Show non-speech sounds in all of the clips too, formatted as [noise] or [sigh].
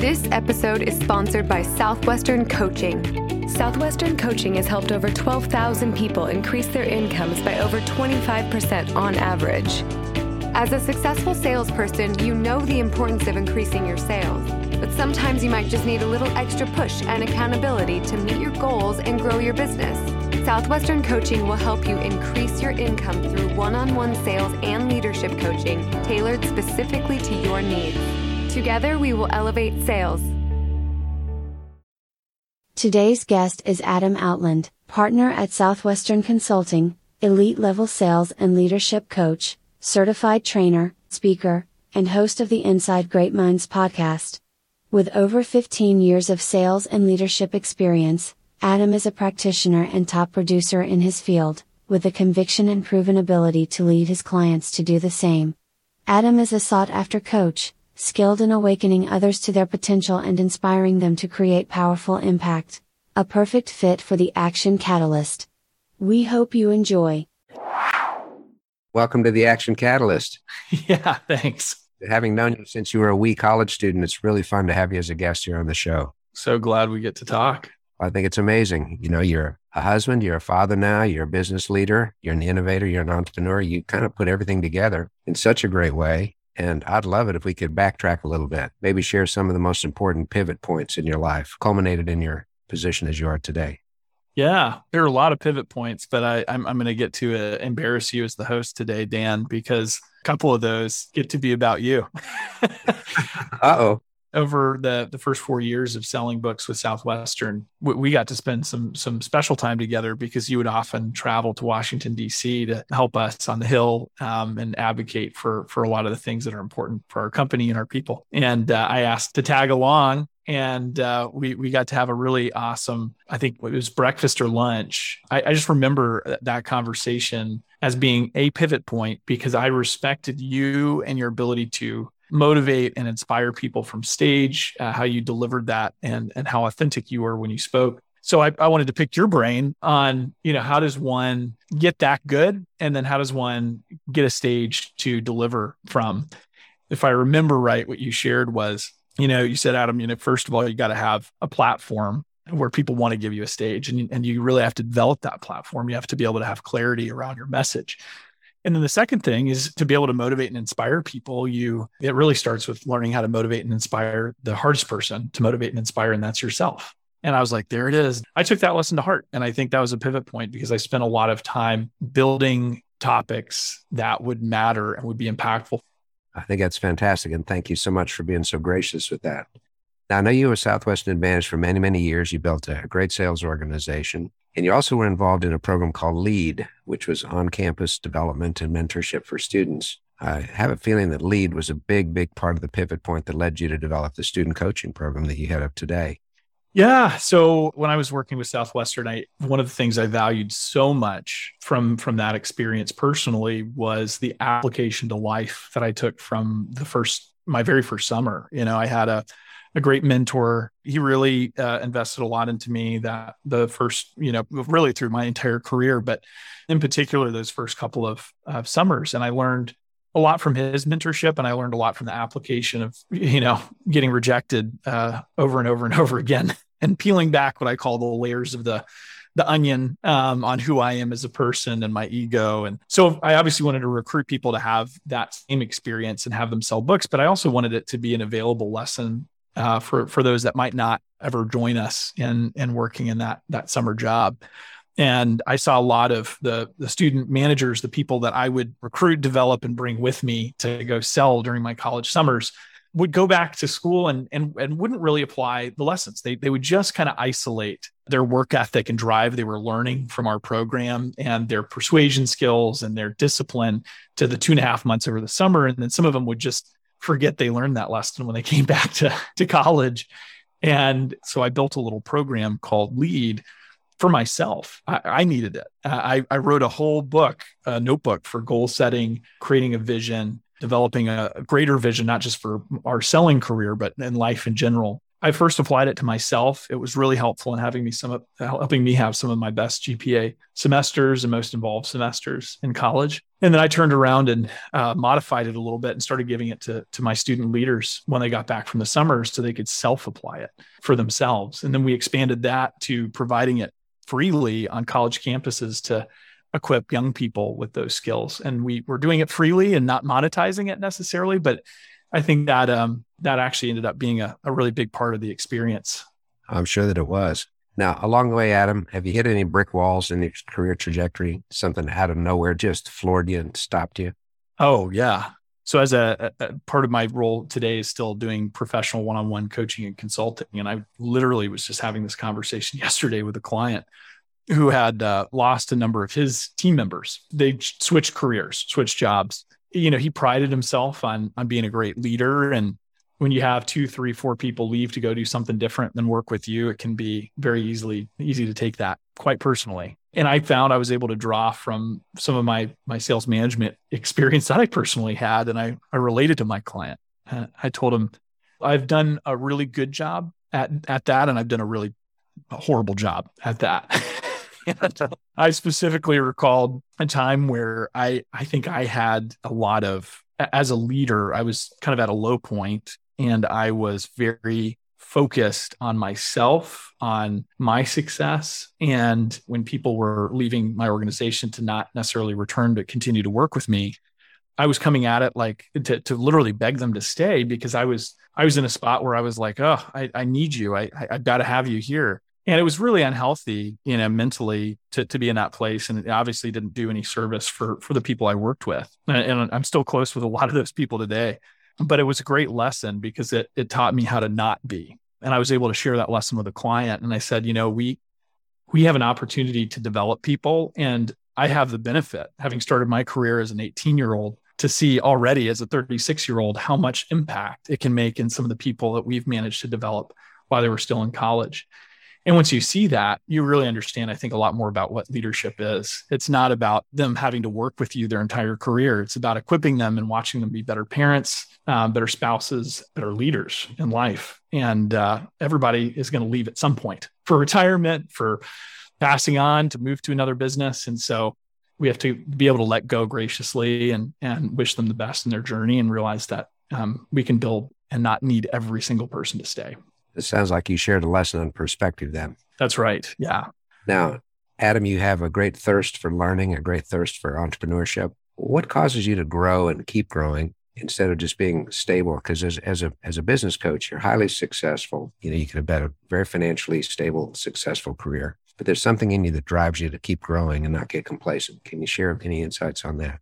This episode is sponsored by Southwestern Coaching. Southwestern Coaching has helped over 12,000 people increase their incomes by over 25% on average. As a successful salesperson, you know the importance of increasing your sales, but sometimes you might just need a little extra push and accountability to meet your goals and grow your business. Southwestern Coaching will help you increase your income through one on one sales and leadership coaching tailored specifically to your needs. Together, we will elevate sales. Today's guest is Adam Outland, partner at Southwestern Consulting, elite level sales and leadership coach, certified trainer, speaker, and host of the Inside Great Minds podcast. With over 15 years of sales and leadership experience, Adam is a practitioner and top producer in his field, with the conviction and proven ability to lead his clients to do the same. Adam is a sought after coach, skilled in awakening others to their potential and inspiring them to create powerful impact. A perfect fit for the Action Catalyst. We hope you enjoy. Welcome to the Action Catalyst. [laughs] Yeah, thanks. Having known you since you were a wee college student, it's really fun to have you as a guest here on the show. So glad we get to talk. I think it's amazing. You know, you're a husband, you're a father now, you're a business leader, you're an innovator, you're an entrepreneur. You kind of put everything together in such a great way. And I'd love it if we could backtrack a little bit, maybe share some of the most important pivot points in your life, culminated in your position as you are today. Yeah, there are a lot of pivot points, but I, I'm, I'm going to get to uh, embarrass you as the host today, Dan, because a couple of those get to be about you. [laughs] uh oh over the the first four years of selling books with Southwestern, we, we, got to spend some some special time together because you would often travel to Washington D.C. to help us on the Hill um, and advocate for for a lot of the things that are important for our company and our people. And uh, I asked to tag along, and uh, we we got to have a really awesome. I think it was breakfast or lunch. I, I just remember that conversation as being a pivot point because I respected you and your ability to motivate and inspire people from stage, uh, how you delivered that and, and how authentic you were when you spoke. So I, I wanted to pick your brain on, you know, how does one get that good? And then how does one get a stage to deliver from? If I remember right, what you shared was, you know, you said, Adam, you know, first of all, you got to have a platform where people want to give you a stage and, and you really have to develop that platform. You have to be able to have clarity around your message. And then the second thing is to be able to motivate and inspire people. You it really starts with learning how to motivate and inspire the hardest person to motivate and inspire, and that's yourself. And I was like, there it is. I took that lesson to heart. And I think that was a pivot point because I spent a lot of time building topics that would matter and would be impactful. I think that's fantastic. And thank you so much for being so gracious with that. Now, I know you were Southwestern Advantage for many, many years. You built a great sales organization. And you also were involved in a program called LEAD, which was on campus development and mentorship for students. I have a feeling that LEAD was a big, big part of the pivot point that led you to develop the student coaching program that you head up today. Yeah. So when I was working with Southwestern, I one of the things I valued so much from from that experience personally was the application to life that I took from the first my very first summer. You know, I had a a great mentor. He really uh, invested a lot into me that the first, you know, really through my entire career, but in particular, those first couple of summers. And I learned a lot from his mentorship and I learned a lot from the application of, you know, getting rejected uh, over and over and over again [laughs] and peeling back what I call the layers of the, the onion um, on who I am as a person and my ego. And so I obviously wanted to recruit people to have that same experience and have them sell books, but I also wanted it to be an available lesson uh, for for those that might not ever join us in in working in that that summer job. And I saw a lot of the the student managers, the people that I would recruit, develop, and bring with me to go sell during my college summers would go back to school and and, and wouldn't really apply the lessons. They they would just kind of isolate their work ethic and drive they were learning from our program and their persuasion skills and their discipline to the two and a half months over the summer. And then some of them would just forget they learned that lesson when they came back to, to college. And so I built a little program called Lead for myself. I, I needed it. Uh, I, I, wrote a whole book, a notebook for goal setting, creating a vision, developing a, a greater vision, not just for our selling career, but in life in general. I first applied it to myself. It was really helpful in having me some helping me have some of my best GPA semesters and most involved semesters in college. And then I turned around and uh, modified it a little bit and started giving it to to my student leaders when they got back from the summers, so they could self apply it for themselves. And then we expanded that to providing it freely on college campuses to equip young people with those skills. And we were doing it freely and not monetizing it necessarily, but I think that um, that actually ended up being a, a really big part of the experience. I'm sure that it was. Now, along the way, Adam, have you hit any brick walls in your career trajectory? Something out of nowhere just floored you and stopped you? Oh, yeah. So, as a, a part of my role today is still doing professional one on one coaching and consulting. And I literally was just having this conversation [laughs] yesterday with a client who had uh, lost a number of his team members. They switched careers, switched jobs. You know, he prided himself on on being a great leader and when you have two, three, four people leave to go do something different than work with you, it can be very easily easy to take that quite personally. And I found I was able to draw from some of my my sales management [laughs] experience that I personally had, and I I related to my client. Uh, I told him I've done a really good job at at that, and I've done a really horrible job at that. [laughs] I specifically recalled a time where I I think I had a lot of as a leader, I was kind of at a low point and I was very focused on myself, on my success. And when people were leaving my organization to not necessarily return to continue to work with me, I was coming at it like to, to literally beg them to stay because I was I was in a spot where I was like, oh, I, I need you. I, I I've got to have you here. And it was really unhealthy, you know, mentally to, to be in that place. And it obviously didn't do any service for for the people I worked with. And, and I'm still close with a lot of those people today but it was a great lesson because it it taught me how to not be and i was able to share that lesson with a client and i said you know we we have an opportunity to develop people and i have the benefit having started my career as an 18 year old to see already as a 36 year old how much impact it can make in some of the people that we've managed to develop while they were still in college and once you see that, you really understand, I think, a lot more about what leadership is. It's not about them having to work with you their entire career. It's about equipping them and watching them be better parents, uh, better spouses, better leaders in life. And uh, everybody is going to leave at some point for retirement, for passing on, to move to another business. And so we have to be able to let go graciously and, and wish them the best in their journey and realize that um, we can build and not need every single person to stay. It sounds like you shared a lesson on perspective then. That's right. Yeah. Now, Adam, you have a great thirst for learning, a great thirst for entrepreneurship. What causes you to grow and keep growing instead of just being stable? Because as, as a as a business coach, you're highly successful. You know, you can have had a very financially stable, successful career. But there's something in you that drives you to keep growing and not get complacent. Can you share any insights on that?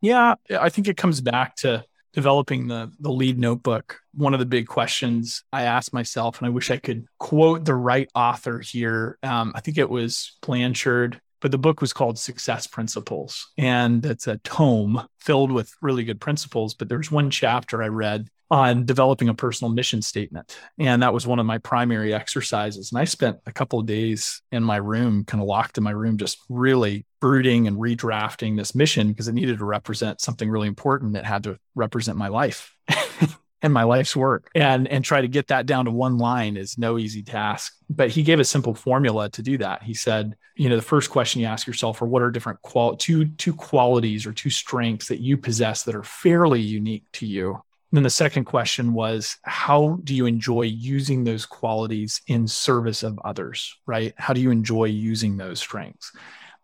Yeah, I think it comes back to developing the the lead notebook one of the big questions i asked myself and i wish i could quote the right author here um, i think it was blanchard but the book was called success principles and it's a tome filled with really good principles but there's one chapter i read on developing a personal mission statement. And that was one of my primary exercises. And I spent a couple of days in my room, kind of locked in my room, just really brooding and redrafting this mission because it needed to represent something really important. It had to represent my life. [laughs] and my life's work and and try to get that down to one line is no easy task but he gave a simple formula to do that he said you know the first question you ask yourself are what are different qual two two qualities or two strengths that you possess that are fairly unique to you then the second question was how do you enjoy using those qualities in service of others, right? How do you enjoy using those strengths?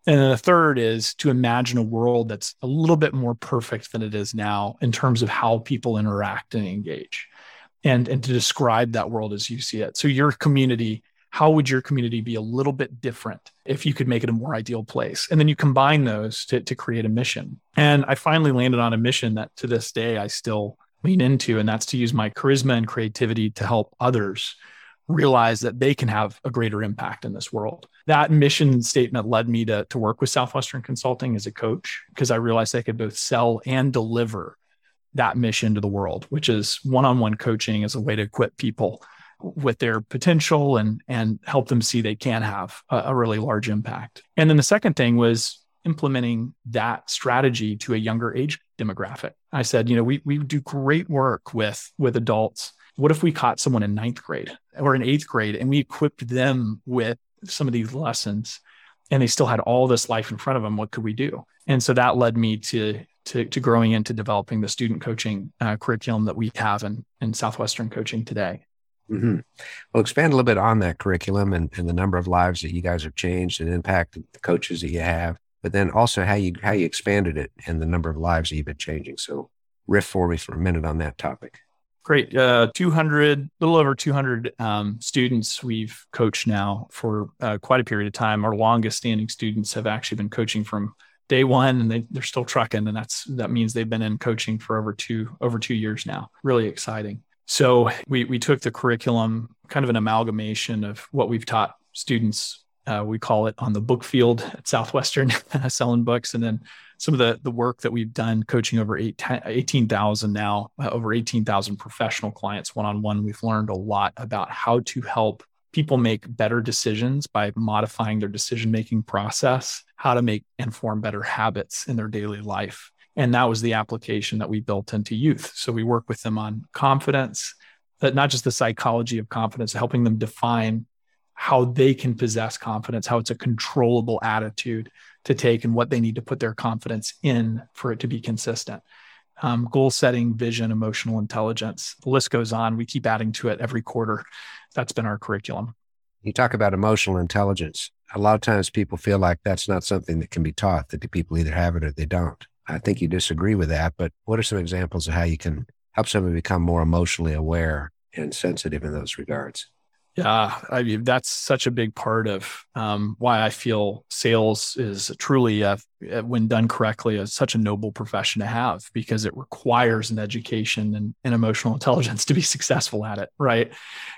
And then the third is to imagine a world that's a little bit more perfect than it is now in terms of how people interact and engage. And, and to describe that world as you see it. So your community, how would your community be a little bit different if you could make it a more ideal place? And then you combine those to, to create a mission. And I finally landed on a mission that to this day I still lean into, and that's to use my charisma and creativity to help others realize that they can have a greater impact in this world. That mission statement led me to, to work with Southwestern Consulting as a coach because I realized I could both sell and deliver that mission to the world, which is one on one coaching as a way to equip people with their potential and and help them see they can have a, a really large impact. And then the second thing was implementing that strategy to a younger age demographic. I said, you know, we we do great work with with adults. What if we caught someone in ninth grade or in eighth grade and we equipped them with some of these lessons and they still had all this life in front of them? What could we do? And so that led me to to, to growing into developing the student coaching uh, curriculum that we have in, in Southwestern coaching today. Mm-hmm. Well, expand a little bit on that curriculum and, and the number of lives that you guys have changed and impacted the coaches that you have but then also how you how you expanded it and the number of lives you've been changing. So riff for me for a minute on that topic. Great. Uh, 200, little over 200 um, students we've coached now for uh, quite a period of time. Our longest standing students have actually been coaching from day one and they, they're still trucking. And that's, that means they've been in coaching for over two, over two years now. Really exciting. So we, we took the curriculum, kind of an amalgamation of what we've taught students uh, we call it on the book field at Southwestern, [laughs] selling books, and then some of the the work that we've done, coaching over 18,000 now, uh, over 18,000 professional clients one on one. We've learned a lot about how to help people make better decisions by modifying their decision making process, how to make and form better habits in their daily life. And that was the application that we built into youth. So we work with them on confidence, that not just the psychology of confidence, helping them define how they can possess confidence, how it's a controllable attitude to take, and what they need to put their confidence in for it to be consistent. Um, goal setting, vision, emotional intelligence. The list goes on. We keep adding to it every quarter. That's been our curriculum. You talk about emotional intelligence. A lot of times people feel like that's not something that can be taught, that the people either have it or they don't. I think you disagree with that, but what are some examples of how you can help somebody become more emotionally aware and sensitive in those regards? Yeah, I mean that's such a big part of um, why I feel sales is truly, a, when done correctly, a, such a noble profession to have because it requires an education and, and emotional [laughs] intelligence to be successful at it, right?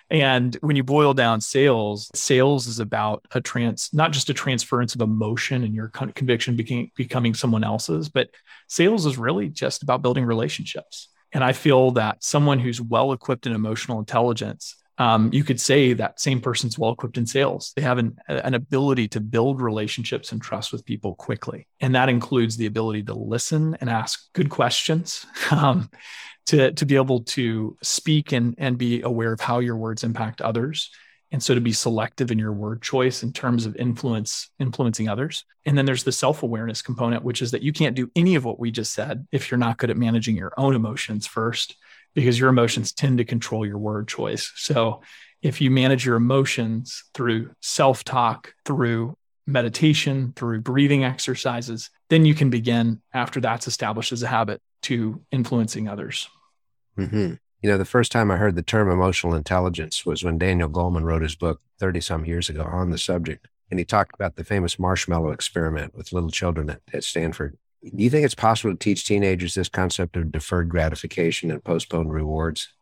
And when you boil down sales, sales is about a trans, not just a transference of emotion and your conviction became, becoming someone else's, but sales is really just about building relationships. And I feel that someone who's well equipped in emotional intelligence um, you could say that same person's well equipped in sales. They have an, an ability to build relationships and trust with people quickly. And that includes the ability to listen and ask good questions, [laughs] um, to, to be able to speak and, and be aware of how your words impact others. And so to be selective in your word choice in terms of influence, influencing others. And then there's the self awareness component, which is that you can't do any of what we just said if you're not good at managing your own emotions first because your emotions tend to control your word choice. So if you manage your emotions through self talk, through meditation, through breathing exercises, then you can begin after that's established as a habit to influencing others. Mm-hmm. You know, the first time I heard the term emotional intelligence was when Daniel Goleman wrote his book 30 some years ago on the subject. And he talked about the famous marshmallow experiment with little children at, at Stanford. Do you think it's possible to teach teenagers this concept of deferred gratification and postponed rewards?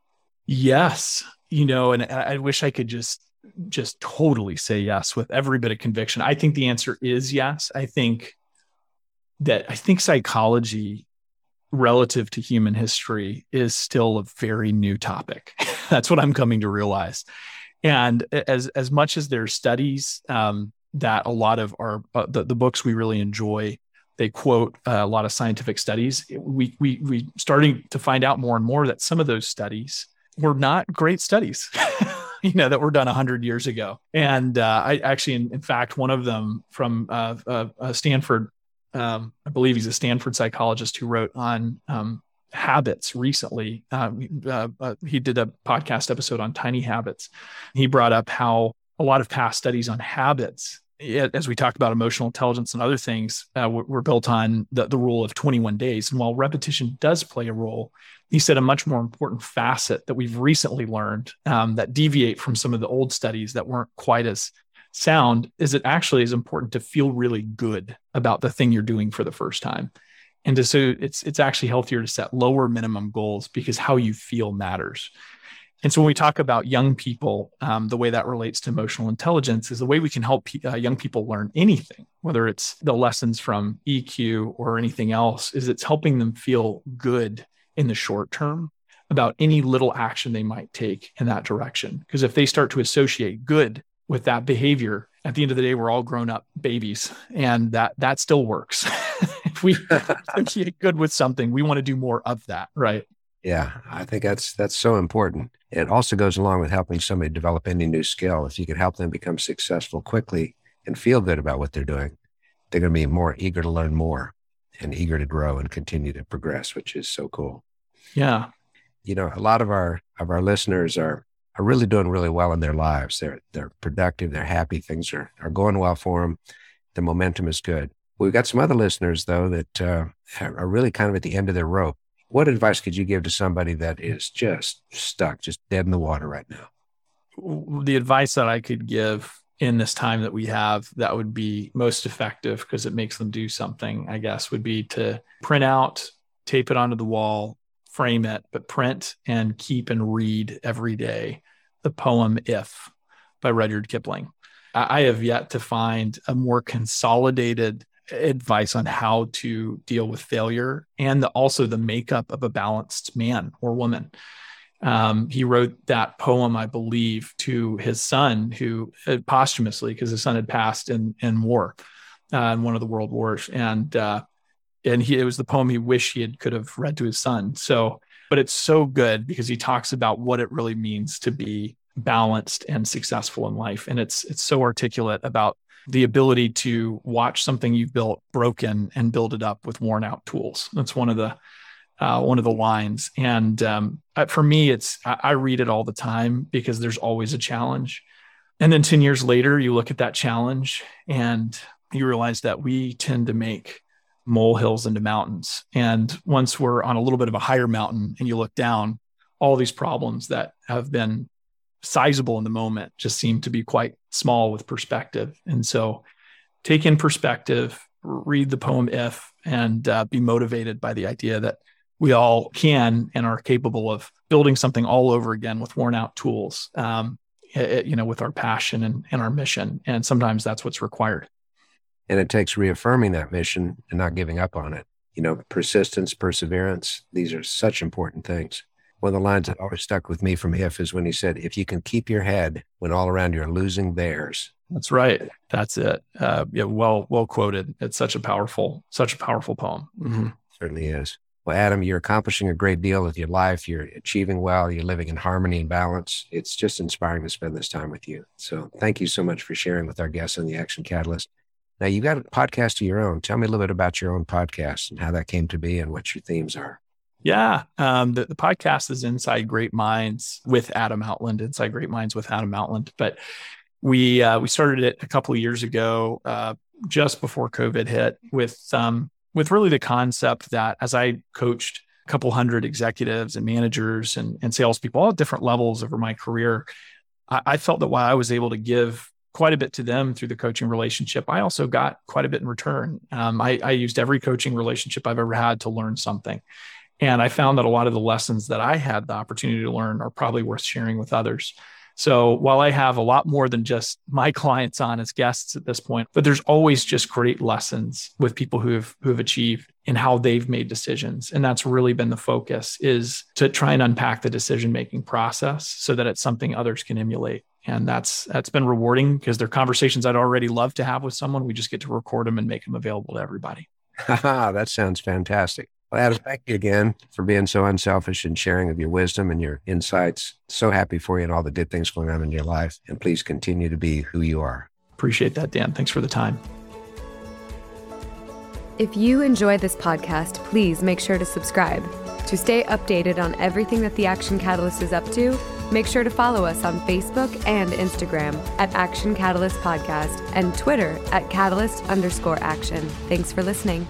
Yes. You know, and I wish I could just just totally say yes with every bit of conviction. I think the answer is yes. I think that I think psychology relative to human history is still a very new topic. [laughs] That's what I'm coming to realize. And as as much as there's studies um, that a lot of our uh, the, the books we really enjoy they quote uh, a lot of scientific studies. We we we starting to find out more and more that some of those studies were not great studies. [laughs] you know that were done 100 years ago and uh, i actually in, in, fact one of them from uh, uh, stanford um, i believe he's a stanford psychologist who wrote on um, habits recently um, uh, uh, he did a podcast episode on tiny habits he brought up how a lot of past studies on habits as we talked about emotional intelligence and other things, uh, we're, built on the, the rule of 21 days. And while repetition does play a role, he said a much more important facet that we've recently learned um, that deviate from some of the old studies that weren't quite as sound is it actually is important to feel really good about the thing you're doing for the first time. And to, so it's it's actually healthier to set lower minimum goals because how you feel matters. And so when we talk about young people, um, the way that relates to emotional intelligence is the way we can help uh, young people learn anything, whether it's the lessons from EQ or anything else, is it's helping them feel good in the short term about any little action they might take in that direction. Because if they start to associate good with that behavior, at the end of the day, we're all grown up babies, and that that still works. [laughs] if we [laughs] associate good with something, we want to do more of that, right? Yeah, I think that's that's so important. It also goes along with helping somebody develop any new skill. If you can help them become successful quickly and feel good about what they're doing, they're going to be more eager to learn more and eager to grow and continue to progress, which is so cool. Yeah. You know, a lot of our of our listeners are are really doing really well in their lives. They're they're productive, they're happy, things are are going well for them. The momentum is good. We've got some other listeners though that uh, are really kind of at the end of their rope what advice could you give to somebody that is just stuck, just dead in the water right now? The advice that I could give in this time that we have that would be most effective because it makes them do something, I guess, would be to print out, tape it onto the wall, frame it, but print and keep and read every day the poem If by Rudyard Kipling. I have yet to find a more consolidated advice on how to deal with failure and the, also the makeup of a balanced man or woman. Um, he wrote that poem, I believe, to his son, who uh, posthumously, because his son had passed in in war, uh, in one of the world wars, and uh, and he it was the poem he wished he had could have read to his son. So, but it's so good because he talks about what it really means to be balanced and successful in life, and it's it's so articulate about the ability to watch something you've built broken and build it up with worn out tools. That's one of the uh, one of the lines. And um, for me, it's I, I read it all the time because there's always a challenge. And then 10 years later, you look at that challenge and you realize that we tend to make molehills into mountains. And once we're on a little bit of a higher mountain and you look down, all these problems that have been sizable in the moment just seem to be quite small with perspective. And so take in perspective, read the poem If, and uh, be motivated by the idea that we all can and are capable of building something all over again with worn out tools, um, it, you know, with our passion and, and our mission. And sometimes that's what's required. And it takes reaffirming that mission and not giving up on it. You know, persistence, perseverance, these are such important things. One of the lines that always stuck with me from If is when he said, If you can keep your head when all around you are losing theirs. That's right. That's it. Uh, yeah, well, well quoted. It's such a powerful, such a powerful poem. Mm-hmm. Certainly is. Well, Adam, you're accomplishing a great deal with your life. You're achieving well. You're living in harmony and balance. It's just inspiring to spend this time with you. So thank you so much for sharing with our guests on the Action Catalyst. Now, you've got a podcast of your own. Tell me a little bit about your own podcast and how that came to be and what your themes are. Yeah. Um, the, the podcast is Inside Great Minds with Adam Outland, Inside Great Minds with Adam Outland. But we uh, we started it a couple of years ago, uh, just before COVID hit, with um, with really the concept that as I coached a couple hundred executives and managers and, and salespeople, all at different levels over my career, I, I felt that while I was able to give quite a bit to them through the coaching relationship, I also got quite a bit in return. Um, I, I used every coaching relationship I've ever had to learn something. And I found that a lot of the lessons that I had the opportunity to learn are probably worth sharing with others. So while I have a lot more than just my clients on as guests at this point, but there's always just great lessons with people who have who have achieved and how they've made decisions. And that's really been the focus is to try and unpack the decision making process so that it's something others can emulate. And that's that's been rewarding because they're conversations I'd already love to have with someone. We just get to record them and make them available to everybody. [laughs] that sounds fantastic. Well, Adam, thank you again for being so unselfish and sharing of your wisdom and your insights. So happy for you and all the good things going on in your life. And please continue to be who you are. Appreciate that, Dan. Thanks for the time. If you enjoy this podcast, please make sure to subscribe. To stay updated on everything that the Action Catalyst is up to, make sure to follow us on Facebook and Instagram at Action Catalyst Podcast and Twitter at Catalyst underscore action. Thanks for listening.